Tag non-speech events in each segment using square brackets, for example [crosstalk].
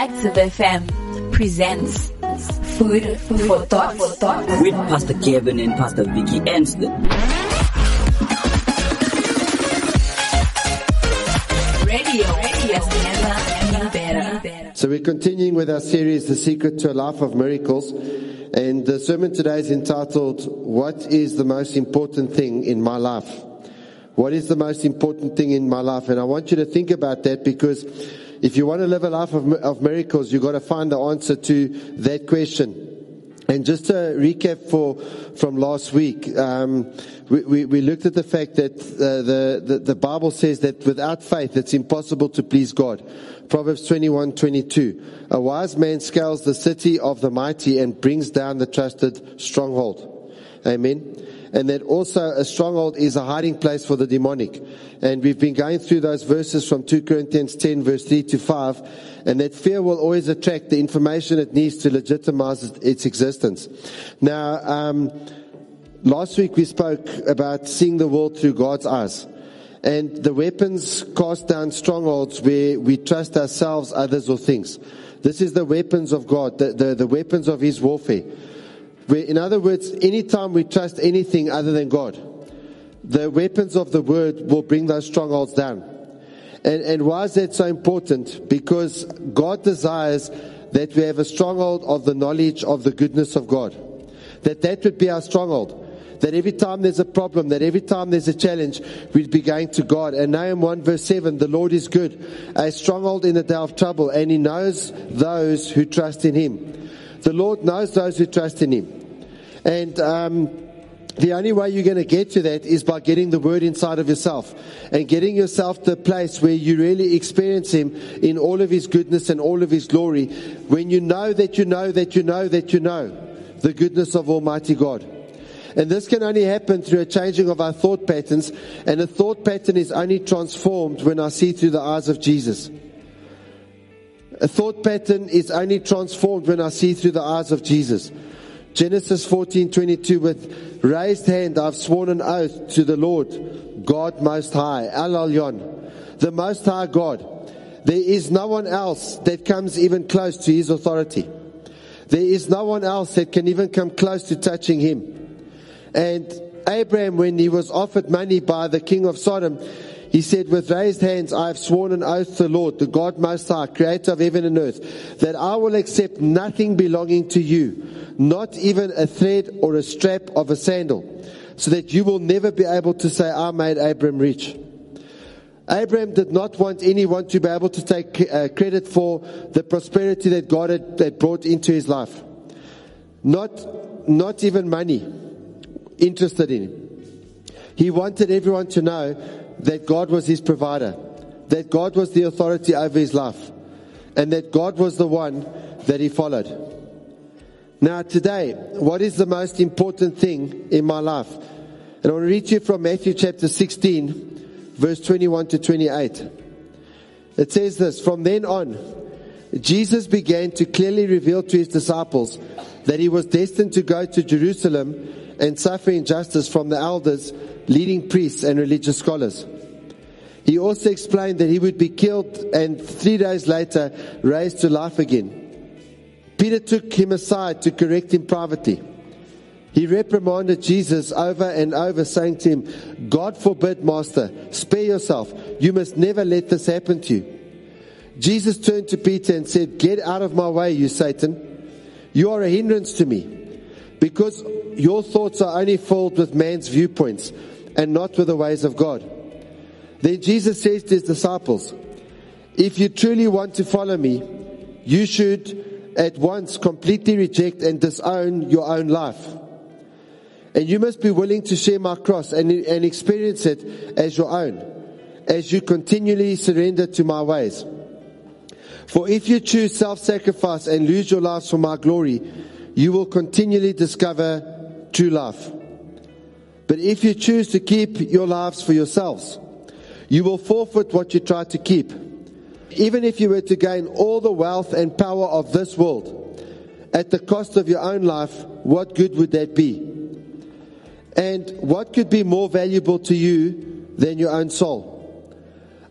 Active FM presents Food for Thought. For thought. with Pastor Kevin and Pastor Vicky Anston. Radio, radio has never been better. So we're continuing with our series, The Secret to a Life of Miracles. And the sermon today is entitled, What is the most important thing in my life? What is the most important thing in my life? And I want you to think about that because if you want to live a life of, of miracles, you've got to find the answer to that question. And just to recap for from last week, um, we, we, we looked at the fact that uh, the, the the Bible says that without faith it's impossible to please God. Proverbs twenty one twenty two. A wise man scales the city of the mighty and brings down the trusted stronghold. Amen. And that also a stronghold is a hiding place for the demonic. And we've been going through those verses from 2 Corinthians 10 verse 3 to 5. And that fear will always attract the information it needs to legitimize its existence. Now, um, last week we spoke about seeing the world through God's eyes. And the weapons cast down strongholds where we trust ourselves, others, or things. This is the weapons of God, the, the, the weapons of His warfare. Where, in other words, anytime we trust anything other than God, the weapons of the word will bring those strongholds down. And, and why is that so important? Because God desires that we have a stronghold of the knowledge of the goodness of God. That that would be our stronghold. That every time there's a problem, that every time there's a challenge, we'd be going to God. And Nahum 1 verse 7, the Lord is good, a stronghold in the day of trouble, and He knows those who trust in Him. The Lord knows those who trust in Him. And um, the only way you're going to get to that is by getting the word inside of yourself and getting yourself to a place where you really experience Him in all of His goodness and all of His glory. When you know that you know that you know that you know the goodness of Almighty God. And this can only happen through a changing of our thought patterns. And a thought pattern is only transformed when I see through the eyes of Jesus. A thought pattern is only transformed when I see through the eyes of Jesus. Genesis 14:22 with raised hand I've sworn an oath to the Lord God most high El Elyon the most high God. There is no one else that comes even close to his authority. There is no one else that can even come close to touching him. And Abraham when he was offered money by the king of Sodom he said, with raised hands, I have sworn an oath to the Lord, the God most high, creator of heaven and earth, that I will accept nothing belonging to you, not even a thread or a strap of a sandal, so that you will never be able to say, I made Abram rich. Abraham did not want anyone to be able to take uh, credit for the prosperity that God had, brought into his life. Not, not even money interested in him. He wanted everyone to know that God was his provider, that God was the authority over his life, and that God was the one that he followed. Now, today, what is the most important thing in my life? And I want to read you from Matthew chapter 16, verse 21 to 28. It says this From then on, Jesus began to clearly reveal to his disciples that he was destined to go to Jerusalem and suffer injustice from the elders, leading priests, and religious scholars. He also explained that he would be killed and three days later raised to life again. Peter took him aside to correct him privately. He reprimanded Jesus over and over, saying to him, God forbid, Master, spare yourself. You must never let this happen to you. Jesus turned to Peter and said, Get out of my way, you Satan. You are a hindrance to me because your thoughts are only filled with man's viewpoints and not with the ways of God. Then Jesus says to his disciples, If you truly want to follow me, you should at once completely reject and disown your own life. And you must be willing to share my cross and, and experience it as your own, as you continually surrender to my ways. For if you choose self-sacrifice and lose your lives for my glory, you will continually discover true life. But if you choose to keep your lives for yourselves, you will forfeit what you try to keep. Even if you were to gain all the wealth and power of this world at the cost of your own life, what good would that be? And what could be more valuable to you than your own soul?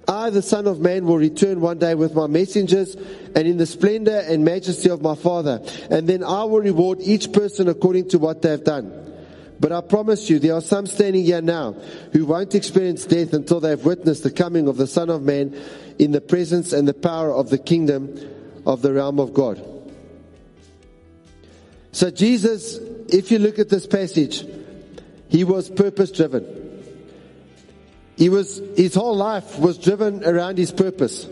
I, the Son of Man, will return one day with my messengers and in the splendor and majesty of my Father. And then I will reward each person according to what they have done. But I promise you, there are some standing here now who won't experience death until they have witnessed the coming of the Son of Man in the presence and the power of the kingdom of the realm of God. So, Jesus, if you look at this passage, he was purpose driven. He was, his whole life was driven around his purpose.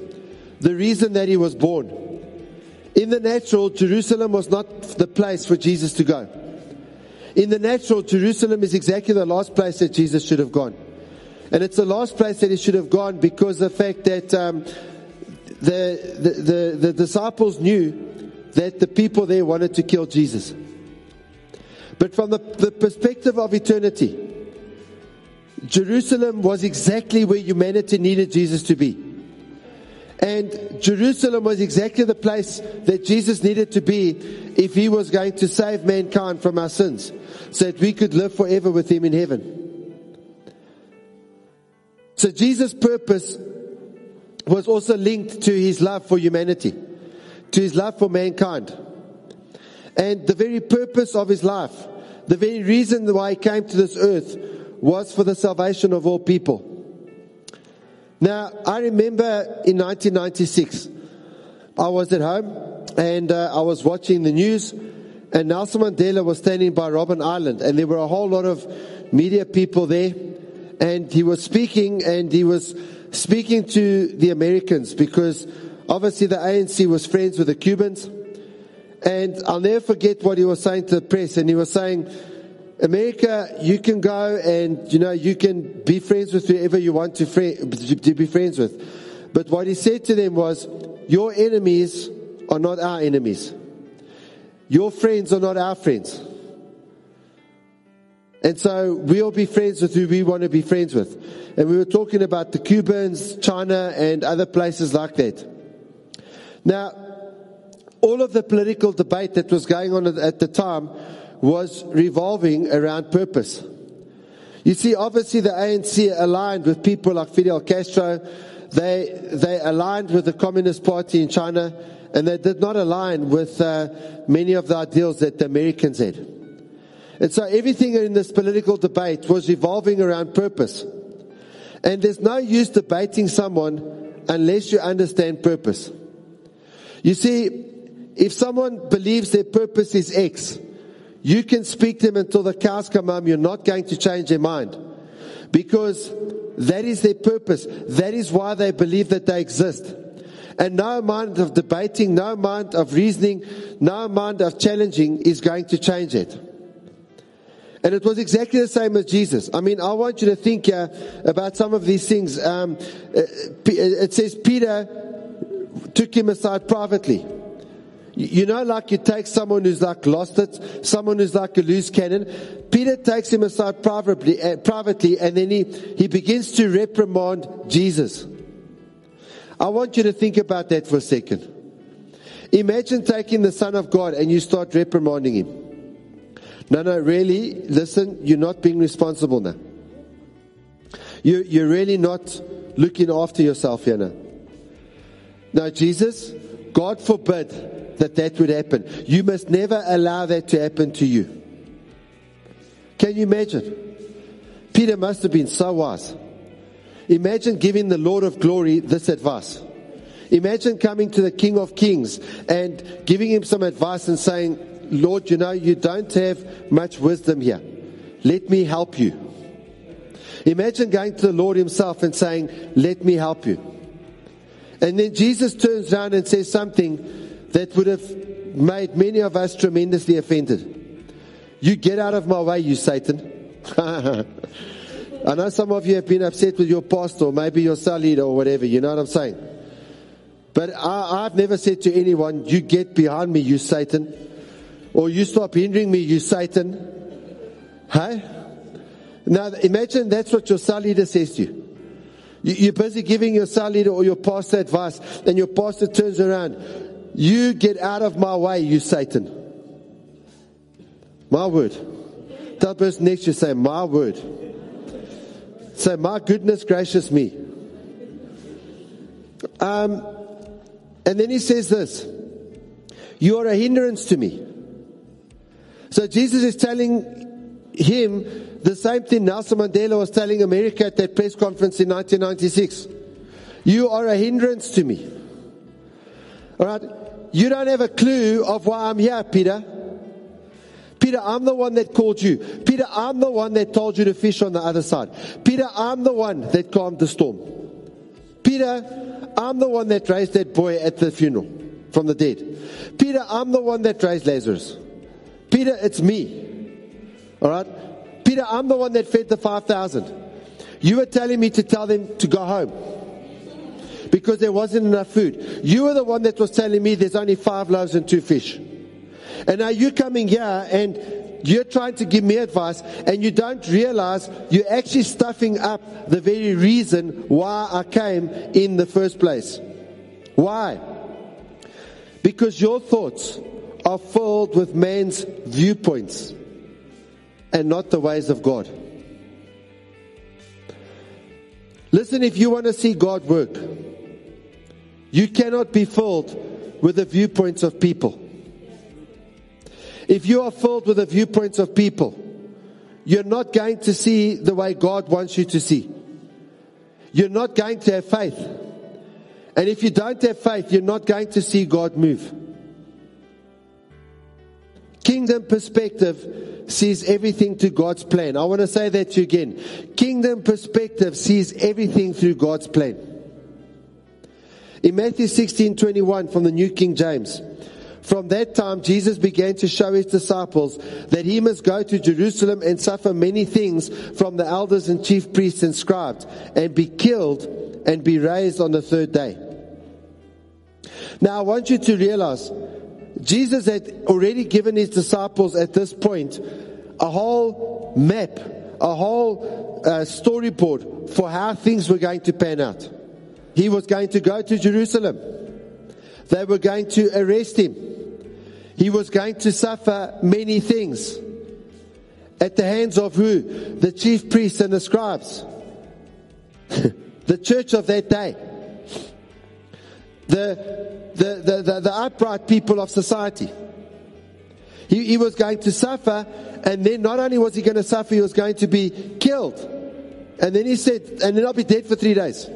The reason that he was born. In the natural, Jerusalem was not the place for Jesus to go. In the natural, Jerusalem is exactly the last place that Jesus should have gone. And it's the last place that he should have gone because the fact that um, the, the, the, the disciples knew that the people there wanted to kill Jesus. But from the, the perspective of eternity, Jerusalem was exactly where humanity needed Jesus to be. And Jerusalem was exactly the place that Jesus needed to be if he was going to save mankind from our sins so that we could live forever with him in heaven. So Jesus' purpose was also linked to his love for humanity, to his love for mankind. And the very purpose of his life, the very reason why he came to this earth was for the salvation of all people. Now, I remember in 1996, I was at home and uh, I was watching the news, and Nelson Mandela was standing by Robben Island, and there were a whole lot of media people there, and he was speaking, and he was speaking to the Americans because obviously the ANC was friends with the Cubans, and I'll never forget what he was saying to the press, and he was saying, America, you can go and, you know, you can be friends with whoever you want to, to be friends with. But what he said to them was, your enemies are not our enemies. Your friends are not our friends. And so we'll be friends with who we want to be friends with. And we were talking about the Cubans, China, and other places like that. Now, all of the political debate that was going on at the time was revolving around purpose. You see, obviously the ANC aligned with people like Fidel Castro. They, they aligned with the Communist Party in China, and they did not align with uh, many of the ideals that the Americans had. And so everything in this political debate was revolving around purpose. And there's no use debating someone unless you understand purpose. You see, if someone believes their purpose is X, you can speak to them until the cows come home. You're not going to change their mind. Because that is their purpose. That is why they believe that they exist. And no amount of debating, no amount of reasoning, no amount of challenging is going to change it. And it was exactly the same as Jesus. I mean, I want you to think uh, about some of these things. Um, uh, it says Peter took him aside privately. You know, like you take someone who's like lost it, someone who's like a loose cannon. Peter takes him aside privately, uh, privately and then he, he begins to reprimand Jesus. I want you to think about that for a second. Imagine taking the Son of God and you start reprimanding him. No, no, really, listen, you're not being responsible now. You, you're really not looking after yourself here now. Now, Jesus, God forbid that that would happen. You must never allow that to happen to you. Can you imagine? Peter must have been so wise. Imagine giving the Lord of glory this advice. Imagine coming to the King of Kings and giving him some advice and saying, Lord, you know, you don't have much wisdom here. Let me help you. Imagine going to the Lord himself and saying, Let me help you. And then Jesus turns around and says something that would have made many of us tremendously offended. You get out of my way, you Satan. [laughs] I know some of you have been upset with your pastor, maybe your cell leader, or whatever. You know what I'm saying? But I, I've never said to anyone, You get behind me, you Satan. Or you stop hindering me, you Satan. Hey? Now imagine that's what your cell leader says to you. You're busy giving your cell leader or your pastor advice, and your pastor turns around. You get out of my way, you Satan. My word. That person next to you, say, My word. Say, My goodness gracious me. Um, and then he says this You are a hindrance to me. So Jesus is telling him the same thing Nelson Mandela was telling America at that press conference in 1996. You are a hindrance to me. All right? You don't have a clue of why I'm here, Peter. Peter, I'm the one that called you. Peter, I'm the one that told you to fish on the other side. Peter, I'm the one that calmed the storm. Peter, I'm the one that raised that boy at the funeral from the dead. Peter, I'm the one that raised Lazarus. Peter, it's me. All right? Peter, I'm the one that fed the 5,000. You were telling me to tell them to go home because there wasn't enough food. You were the one that was telling me there's only five loaves and two fish. And now you're coming here and you're trying to give me advice and you don't realize you're actually stuffing up the very reason why I came in the first place. Why? Because your thoughts are filled with man's viewpoints and not the ways of God. Listen, if you want to see God work, you cannot be filled with the viewpoints of people. If you are filled with the viewpoints of people, you're not going to see the way God wants you to see. You're not going to have faith. And if you don't have faith, you're not going to see God move. Kingdom perspective sees everything to God's plan. I want to say that to you again. Kingdom perspective sees everything through God's plan. In Matthew 16 21 from the New King James, from that time, Jesus began to show his disciples that he must go to Jerusalem and suffer many things from the elders and chief priests and scribes and be killed and be raised on the third day. Now, I want you to realize Jesus had already given his disciples at this point a whole map, a whole uh, storyboard for how things were going to pan out. He was going to go to Jerusalem. They were going to arrest him. He was going to suffer many things. At the hands of who? The chief priests and the scribes. [laughs] the church of that day. The, the, the, the, the upright people of society. He, he was going to suffer, and then not only was he going to suffer, he was going to be killed. And then he said, and then I'll be dead for three days.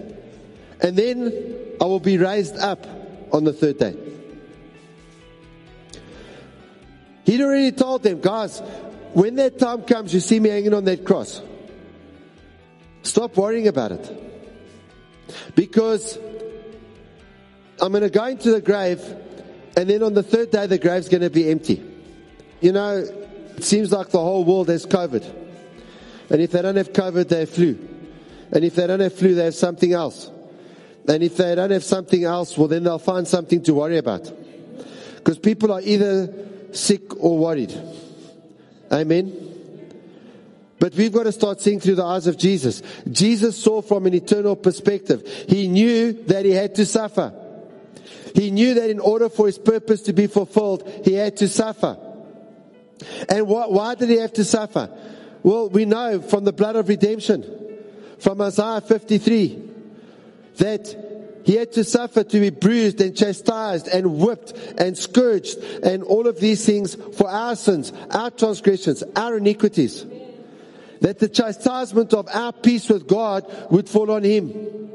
And then I will be raised up on the third day. He'd already told them, guys, when that time comes, you see me hanging on that cross. Stop worrying about it. Because I'm going to go into the grave, and then on the third day, the grave's going to be empty. You know, it seems like the whole world has COVID. And if they don't have COVID, they have flu. And if they don't have flu, they have something else. And if they don't have something else, well, then they'll find something to worry about. Because people are either sick or worried. Amen. But we've got to start seeing through the eyes of Jesus. Jesus saw from an eternal perspective. He knew that he had to suffer. He knew that in order for his purpose to be fulfilled, he had to suffer. And why did he have to suffer? Well, we know from the blood of redemption, from Isaiah 53, that he had to suffer to be bruised and chastised and whipped and scourged and all of these things for our sins, our transgressions, our iniquities. That the chastisement of our peace with God would fall on him.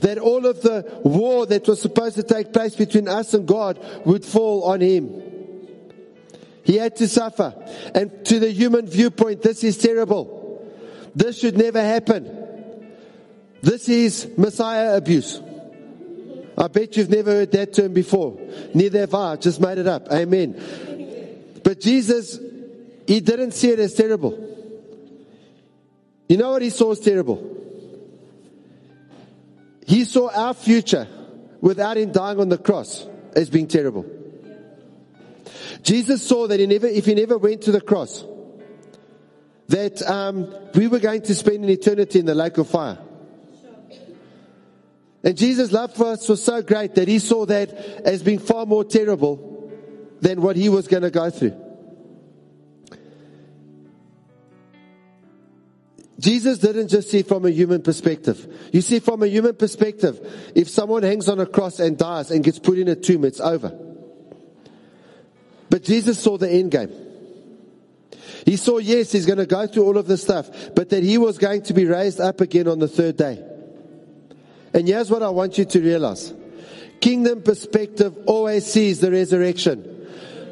That all of the war that was supposed to take place between us and God would fall on him. He had to suffer. And to the human viewpoint, this is terrible. This should never happen. This is Messiah abuse. I bet you've never heard that term before. Neither have I. Just made it up. Amen. But Jesus, he didn't see it as terrible. You know what he saw as terrible? He saw our future without him dying on the cross as being terrible. Jesus saw that he never, if he never went to the cross, that um, we were going to spend an eternity in the lake of fire. And Jesus' love for us was so great that he saw that as being far more terrible than what he was going to go through. Jesus didn't just see from a human perspective. You see, from a human perspective, if someone hangs on a cross and dies and gets put in a tomb, it's over. But Jesus saw the end game. He saw, yes, he's going to go through all of this stuff, but that he was going to be raised up again on the third day. And here's what I want you to realize. Kingdom perspective always sees the resurrection.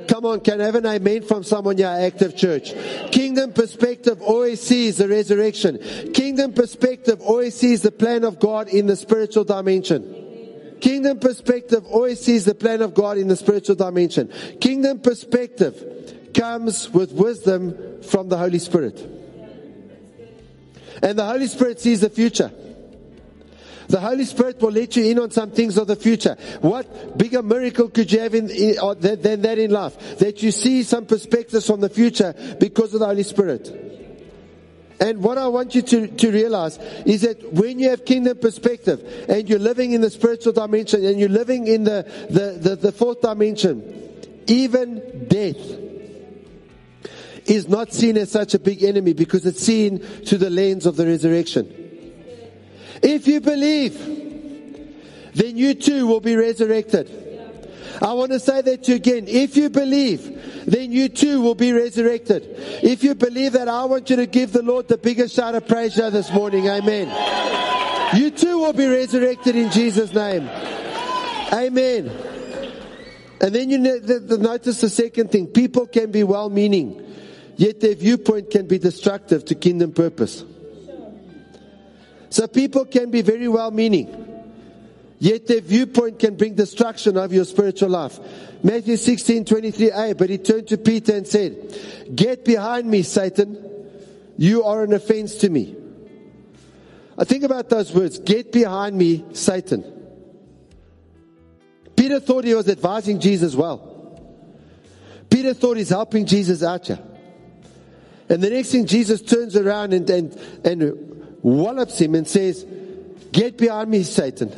Come on, can I have an amen from someone here, active church? Kingdom perspective always sees the resurrection. Kingdom perspective always sees the plan of God in the spiritual dimension. Kingdom perspective always sees the plan of God in the spiritual dimension. Kingdom perspective comes with wisdom from the Holy Spirit. And the Holy Spirit sees the future. The Holy Spirit will let you in on some things of the future. What bigger miracle could you have in, in, uh, than that in life? That you see some perspectives from the future because of the Holy Spirit. And what I want you to, to realize is that when you have kingdom perspective and you're living in the spiritual dimension and you're living in the, the, the, the fourth dimension, even death is not seen as such a big enemy because it's seen through the lens of the resurrection. If you believe, then you too will be resurrected. I want to say that to you again. If you believe, then you too will be resurrected. If you believe that, I want you to give the Lord the biggest shout of praise this morning. Amen. You too will be resurrected in Jesus' name. Amen. And then you notice the second thing. People can be well meaning, yet their viewpoint can be destructive to kingdom purpose. So people can be very well meaning, yet their viewpoint can bring destruction of your spiritual life. Matthew 16, 23a, but he turned to Peter and said, Get behind me, Satan. You are an offense to me. I think about those words, get behind me, Satan. Peter thought he was advising Jesus well. Peter thought he's helping Jesus out here. And the next thing, Jesus turns around and, and, and wallops him and says, Get behind me, Satan.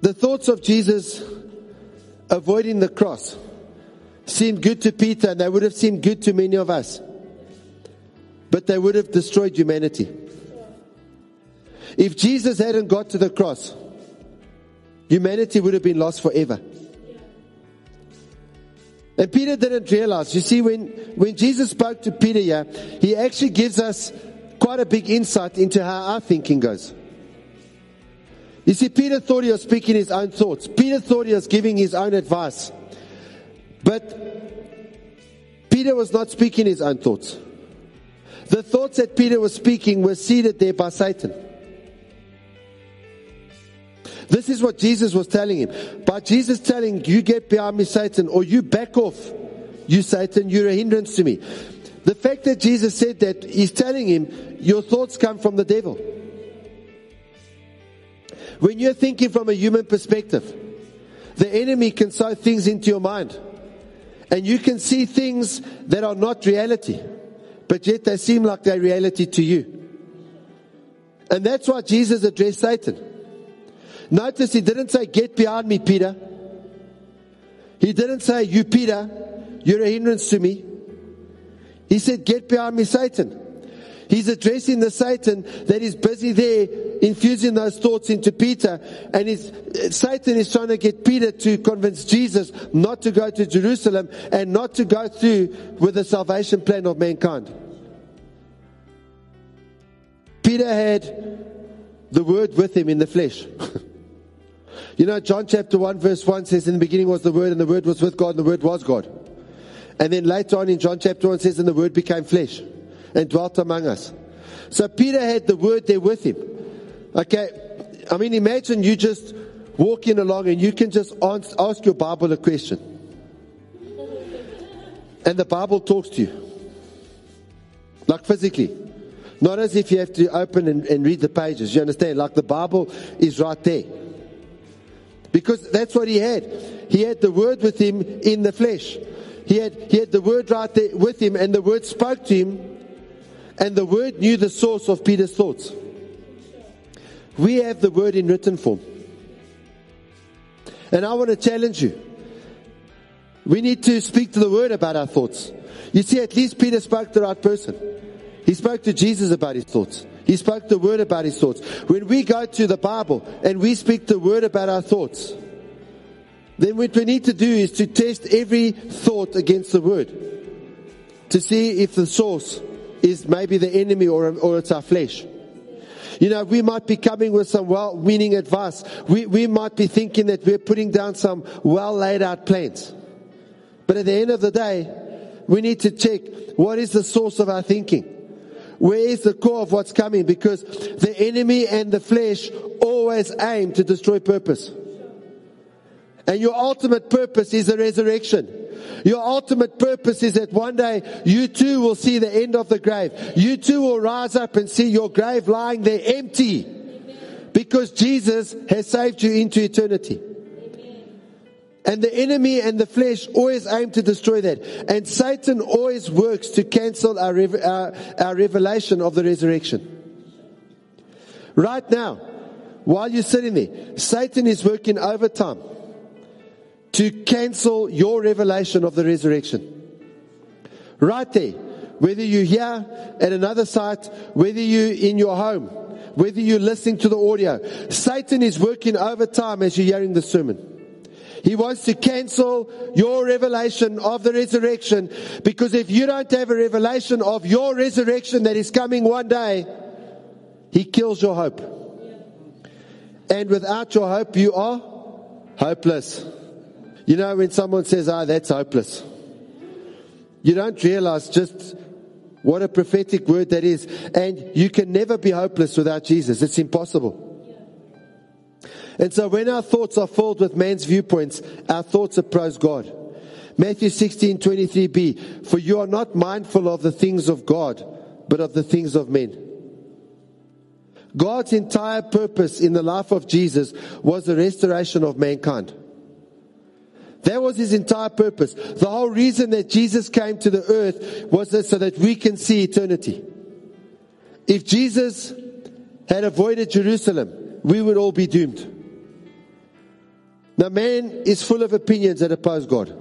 The thoughts of Jesus avoiding the cross seemed good to Peter and they would have seemed good to many of us. But they would have destroyed humanity. If Jesus hadn't got to the cross, humanity would have been lost forever. And Peter didn't realize. You see, when, when Jesus spoke to Peter here, he actually gives us quite a big insight into how our thinking goes. You see, Peter thought he was speaking his own thoughts. Peter thought he was giving his own advice. But Peter was not speaking his own thoughts. The thoughts that Peter was speaking were seeded there by Satan. This is what Jesus was telling him. By Jesus telling, you get behind me, Satan, or you back off, you Satan, you're a hindrance to me. The fact that Jesus said that, he's telling him, your thoughts come from the devil. When you're thinking from a human perspective, the enemy can sow things into your mind. And you can see things that are not reality, but yet they seem like they're reality to you. And that's why Jesus addressed Satan. Notice he didn't say, Get behind me, Peter. He didn't say, You, Peter, you're a hindrance to me. He said, Get behind me, Satan. He's addressing the Satan that is busy there infusing those thoughts into Peter. And Satan is trying to get Peter to convince Jesus not to go to Jerusalem and not to go through with the salvation plan of mankind. Peter had the word with him in the flesh. [laughs] You know, John chapter 1 verse 1 says, in the beginning was the Word, and the Word was with God, and the Word was God. And then later on in John chapter 1 says, and the Word became flesh and dwelt among us. So Peter had the Word there with him. Okay, I mean, imagine you just walking along and you can just ask ask your Bible a question. And the Bible talks to you. Like physically. Not as if you have to open and, and read the pages. You understand? Like the Bible is right there. Because that's what he had. He had the word with him in the flesh. He had, he had the word right there with him, and the word spoke to him, and the word knew the source of Peter's thoughts. We have the word in written form. And I want to challenge you. We need to speak to the word about our thoughts. You see, at least Peter spoke to the right person. He spoke to Jesus about his thoughts. He spoke the word about his thoughts. When we go to the Bible and we speak the word about our thoughts, then what we need to do is to test every thought against the word to see if the source is maybe the enemy or, or it's our flesh. You know, we might be coming with some well meaning advice. We, we might be thinking that we're putting down some well laid out plans. But at the end of the day, we need to check what is the source of our thinking. Where is the core of what's coming? Because the enemy and the flesh always aim to destroy purpose. And your ultimate purpose is the resurrection. Your ultimate purpose is that one day you too will see the end of the grave. You too will rise up and see your grave lying there empty. Because Jesus has saved you into eternity. And the enemy and the flesh always aim to destroy that. And Satan always works to cancel our, our, our revelation of the resurrection. Right now, while you're sitting there, Satan is working overtime to cancel your revelation of the resurrection. Right there. Whether you're here at another site, whether you're in your home, whether you're listening to the audio, Satan is working overtime as you're hearing the sermon. He wants to cancel your revelation of the resurrection because if you don't have a revelation of your resurrection that is coming one day, he kills your hope. And without your hope, you are hopeless. You know, when someone says, ah, oh, that's hopeless, you don't realize just what a prophetic word that is. And you can never be hopeless without Jesus. It's impossible. And so when our thoughts are filled with man's viewpoints, our thoughts oppose God. Matthew 16, 23b, for you are not mindful of the things of God, but of the things of men. God's entire purpose in the life of Jesus was the restoration of mankind. That was his entire purpose. The whole reason that Jesus came to the earth was so that we can see eternity. If Jesus had avoided Jerusalem, we would all be doomed. Now, man is full of opinions that oppose God.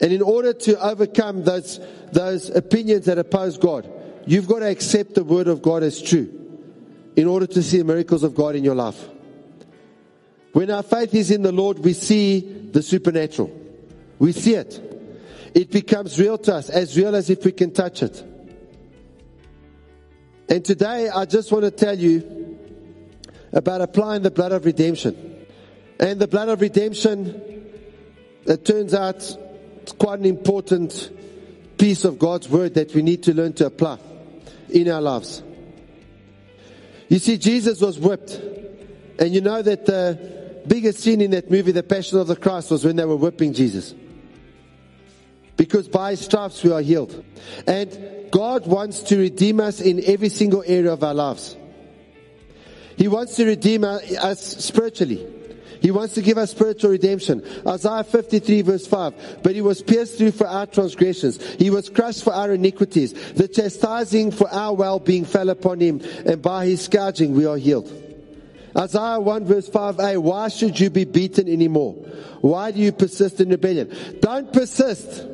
And in order to overcome those, those opinions that oppose God, you've got to accept the word of God as true in order to see the miracles of God in your life. When our faith is in the Lord, we see the supernatural. We see it. It becomes real to us, as real as if we can touch it. And today, I just want to tell you about applying the blood of redemption. And the blood of redemption, it turns out, it's quite an important piece of God's word that we need to learn to apply in our lives. You see, Jesus was whipped. And you know that the biggest scene in that movie, The Passion of the Christ, was when they were whipping Jesus. Because by his stripes we are healed. And God wants to redeem us in every single area of our lives. He wants to redeem us spiritually. He wants to give us spiritual redemption. Isaiah 53 verse 5. But he was pierced through for our transgressions. He was crushed for our iniquities. The chastising for our well-being fell upon him. And by his scourging we are healed. Isaiah 1 verse 5a, why should you be beaten anymore? Why do you persist in rebellion? Don't persist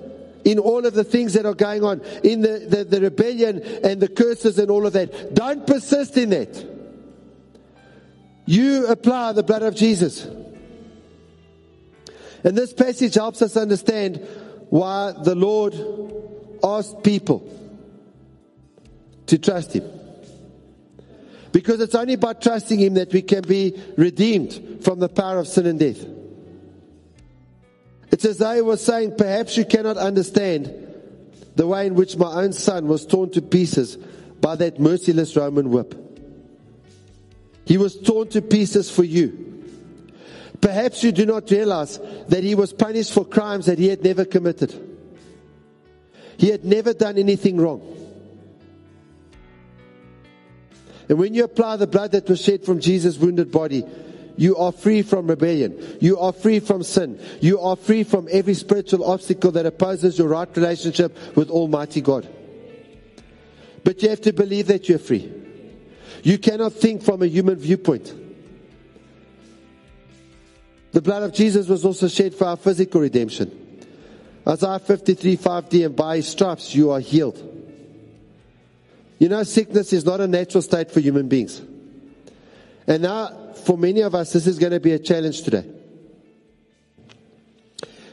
in all of the things that are going on, in the, the, the rebellion and the curses and all of that. Don't persist in that. You apply the blood of Jesus. And this passage helps us understand why the Lord asked people to trust Him. Because it's only by trusting Him that we can be redeemed from the power of sin and death. It's as He was saying, perhaps you cannot understand the way in which my own son was torn to pieces by that merciless Roman whip. He was torn to pieces for you. Perhaps you do not realize that he was punished for crimes that he had never committed. He had never done anything wrong. And when you apply the blood that was shed from Jesus' wounded body, you are free from rebellion. You are free from sin. You are free from every spiritual obstacle that opposes your right relationship with Almighty God. But you have to believe that you're free. You cannot think from a human viewpoint. The blood of Jesus was also shed for our physical redemption. Isaiah 53 5d, and by his stripes you are healed. You know, sickness is not a natural state for human beings. And now, for many of us, this is going to be a challenge today.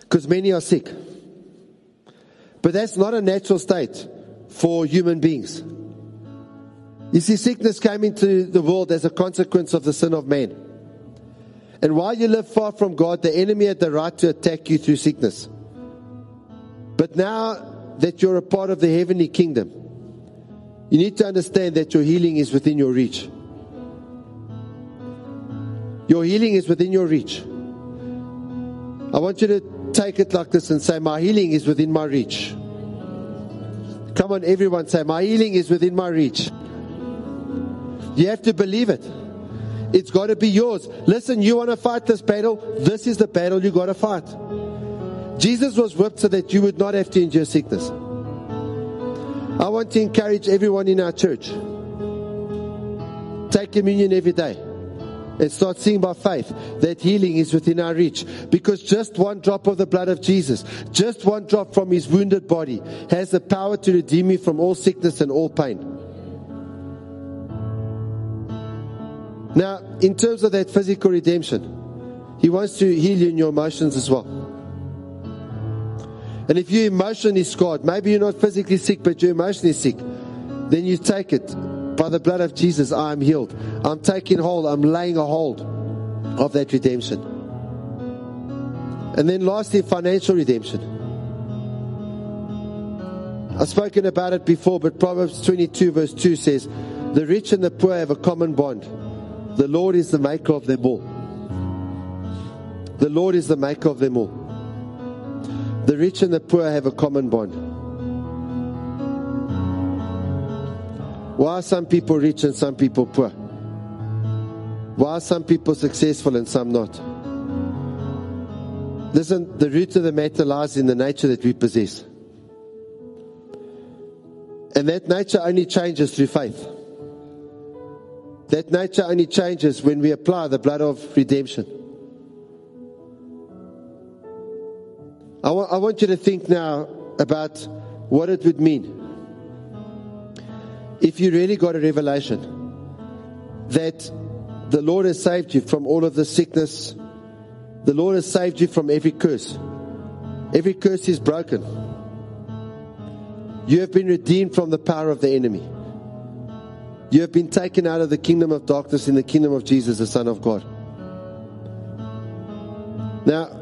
Because many are sick. But that's not a natural state for human beings. You see, sickness came into the world as a consequence of the sin of man. And while you live far from God, the enemy had the right to attack you through sickness. But now that you're a part of the heavenly kingdom, you need to understand that your healing is within your reach. Your healing is within your reach. I want you to take it like this and say, My healing is within my reach. Come on, everyone, say, My healing is within my reach. You have to believe it. It's got to be yours. Listen, you want to fight this battle? This is the battle you got to fight. Jesus was whipped so that you would not have to endure sickness. I want to encourage everyone in our church. Take communion every day and start seeing by faith that healing is within our reach. Because just one drop of the blood of Jesus, just one drop from his wounded body, has the power to redeem you from all sickness and all pain. Now, in terms of that physical redemption, he wants to heal you in your emotions as well. And if you're emotionally scarred, maybe you're not physically sick, but you're emotionally sick, then you take it. By the blood of Jesus, I am healed. I'm taking hold, I'm laying a hold of that redemption. And then lastly, financial redemption. I've spoken about it before, but Proverbs 22 verse 2 says, The rich and the poor have a common bond. The Lord is the maker of them all. The Lord is the maker of them all. The rich and the poor have a common bond. Why are some people rich and some people poor? Why are some people successful and some not? Listen, the root of the matter lies in the nature that we possess. And that nature only changes through faith. That nature only changes when we apply the blood of redemption. I, wa- I want you to think now about what it would mean if you really got a revelation that the Lord has saved you from all of the sickness, the Lord has saved you from every curse. Every curse is broken. You have been redeemed from the power of the enemy. You have been taken out of the kingdom of darkness in the kingdom of Jesus, the Son of God. Now,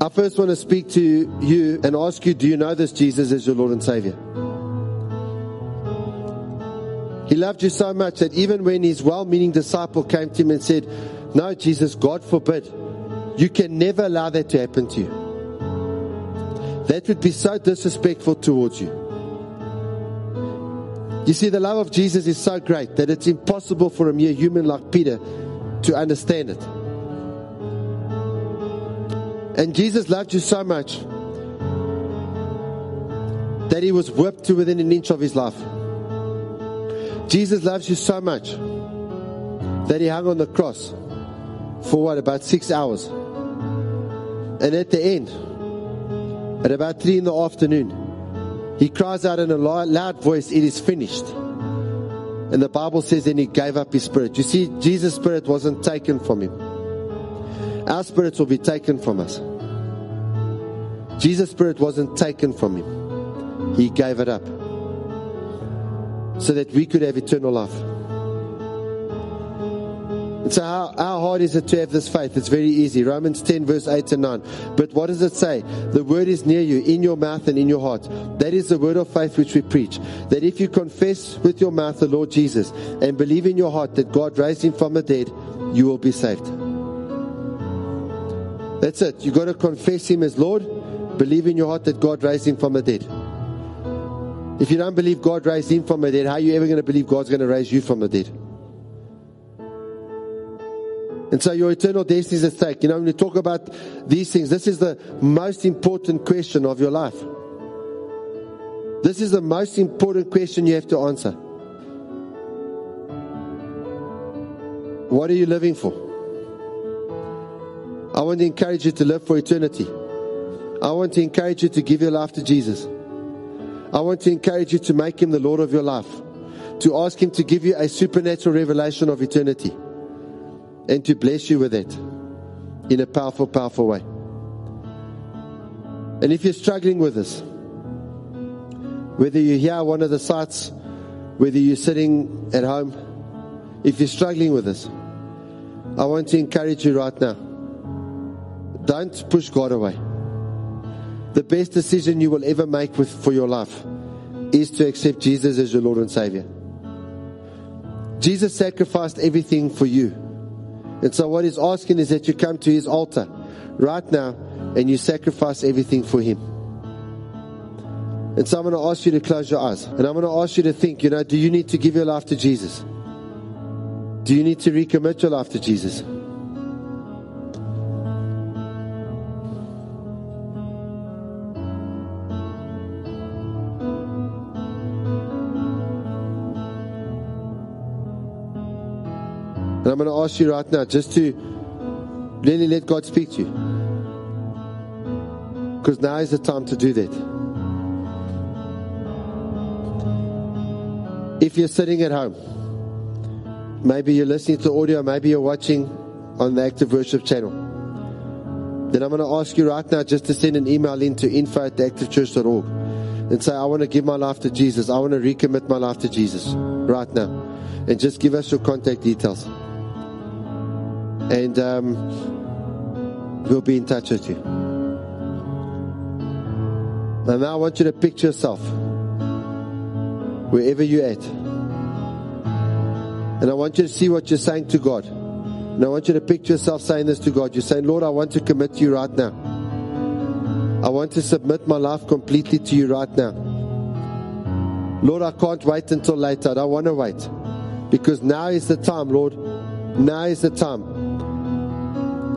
I first want to speak to you and ask you do you know this Jesus as your Lord and Savior? He loved you so much that even when his well meaning disciple came to him and said, No, Jesus, God forbid, you can never allow that to happen to you. That would be so disrespectful towards you. You see, the love of Jesus is so great that it's impossible for a mere human like Peter to understand it. And Jesus loved you so much that he was whipped to within an inch of his life. Jesus loves you so much that he hung on the cross for what, about six hours. And at the end, at about three in the afternoon, he cries out in a loud voice, It is finished. And the Bible says, then he gave up his spirit. You see, Jesus' spirit wasn't taken from him. Our spirits will be taken from us. Jesus' spirit wasn't taken from him, he gave it up so that we could have eternal life. So, how, how hard is it to have this faith? It's very easy. Romans 10, verse 8 and 9. But what does it say? The word is near you, in your mouth and in your heart. That is the word of faith which we preach. That if you confess with your mouth the Lord Jesus and believe in your heart that God raised him from the dead, you will be saved. That's it. You've got to confess him as Lord, believe in your heart that God raised him from the dead. If you don't believe God raised him from the dead, how are you ever going to believe God's going to raise you from the dead? And so your eternal destiny is at stake. You know, when you talk about these things, this is the most important question of your life. This is the most important question you have to answer. What are you living for? I want to encourage you to live for eternity. I want to encourage you to give your life to Jesus. I want to encourage you to make him the Lord of your life, to ask him to give you a supernatural revelation of eternity, and to bless you with it in a powerful, powerful way. And if you're struggling with this, whether you're here one of the sites, whether you're sitting at home, if you're struggling with this, I want to encourage you right now. Don't push God away. The best decision you will ever make with, for your life is to accept Jesus as your Lord and Savior. Jesus sacrificed everything for you. And so what he's asking is that you come to his altar right now and you sacrifice everything for him. And so I'm going to ask you to close your eyes. And I'm going to ask you to think, you know, do you need to give your life to Jesus? Do you need to recommit your life to Jesus? I'm going to ask you right now just to really let God speak to you. Because now is the time to do that. If you're sitting at home, maybe you're listening to audio, maybe you're watching on the Active Worship channel, then I'm going to ask you right now just to send an email into info at theactivechurch.org and say, I want to give my life to Jesus. I want to recommit my life to Jesus right now. And just give us your contact details. And um, we'll be in touch with you. And now I want you to picture yourself wherever you're at. And I want you to see what you're saying to God. And I want you to picture yourself saying this to God. You're saying, Lord, I want to commit to you right now. I want to submit my life completely to you right now. Lord, I can't wait until later. I don't want to wait. Because now is the time, Lord. Now is the time.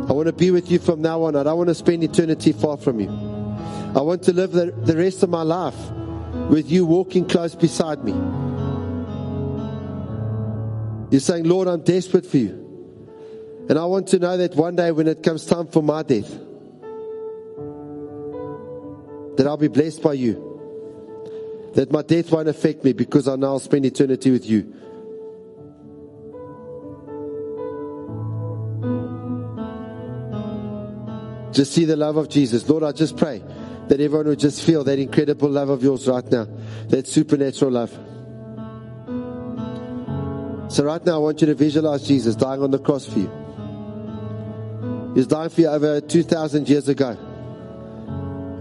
I want to be with you from now on. I don't want to spend eternity far from you. I want to live the, the rest of my life with you walking close beside me. You're saying, Lord, I'm desperate for you. And I want to know that one day when it comes time for my death, that I'll be blessed by you. That my death won't affect me because I now spend eternity with you. Just see the love of Jesus. Lord, I just pray that everyone would just feel that incredible love of yours right now, that supernatural love. So, right now, I want you to visualize Jesus dying on the cross for you. He's dying for you over 2,000 years ago.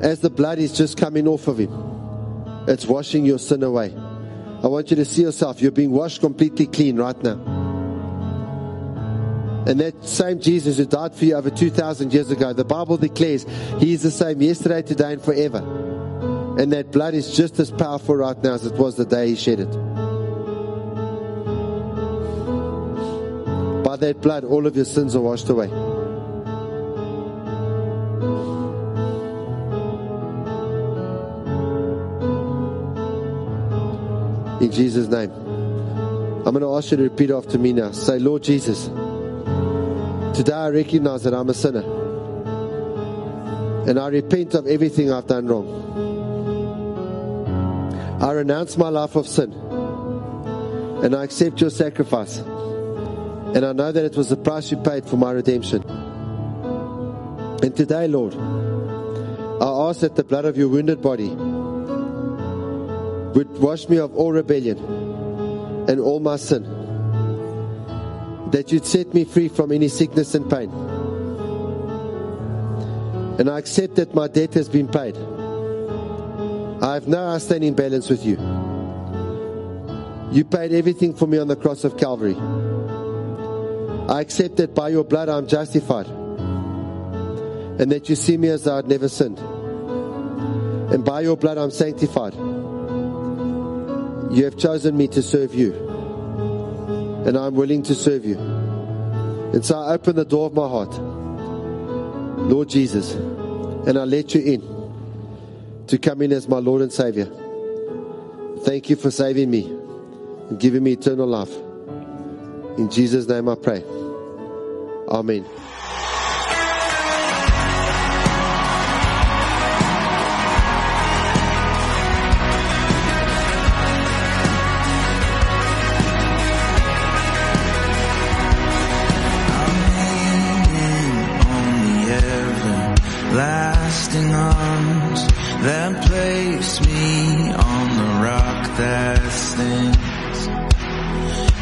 As the blood is just coming off of him, it's washing your sin away. I want you to see yourself. You're being washed completely clean right now. And that same Jesus who died for you over 2,000 years ago, the Bible declares He is the same yesterday, today, and forever. And that blood is just as powerful right now as it was the day He shed it. By that blood, all of your sins are washed away. In Jesus' name. I'm going to ask you to repeat after me now. Say, Lord Jesus, today I recognize that I'm a sinner. And I repent of everything I've done wrong. I renounce my life of sin. And I accept your sacrifice. And I know that it was the price you paid for my redemption. And today, Lord, I ask that the blood of your wounded body would wash me of all rebellion and all my sin. That you'd set me free from any sickness and pain. And I accept that my debt has been paid. I have now no outstanding balance with you. You paid everything for me on the cross of Calvary. I accept that by your blood I'm justified. And that you see me as I'd never sinned. And by your blood I'm sanctified. You have chosen me to serve you. And I'm willing to serve you. And so I open the door of my heart, Lord Jesus, and I let you in to come in as my Lord and Savior. Thank you for saving me and giving me eternal life. In Jesus' name I pray. Amen. drums that place me on the rock that stands.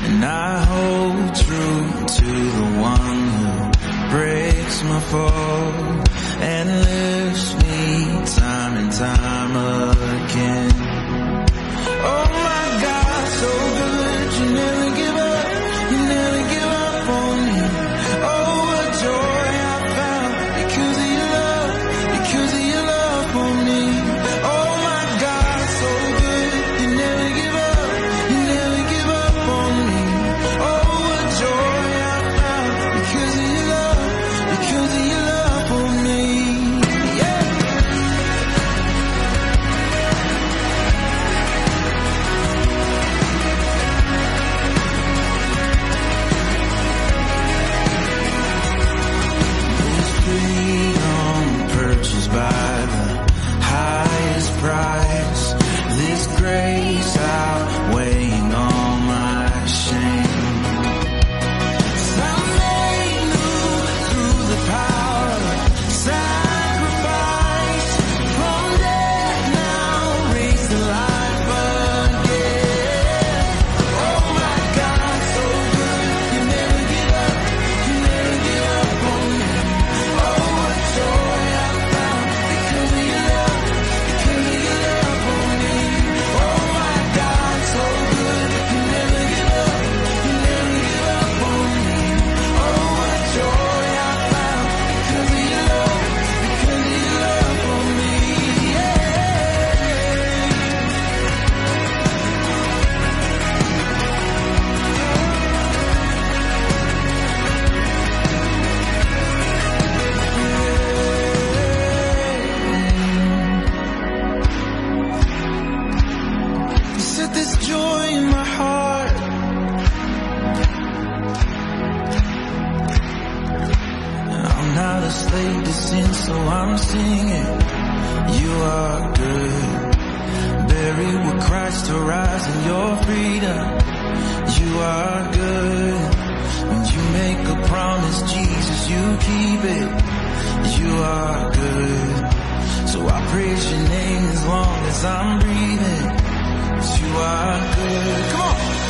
And I hold true to the one who breaks my fall and lifts me time and time again. praise your name as long as I'm breathing. You are good. Come on.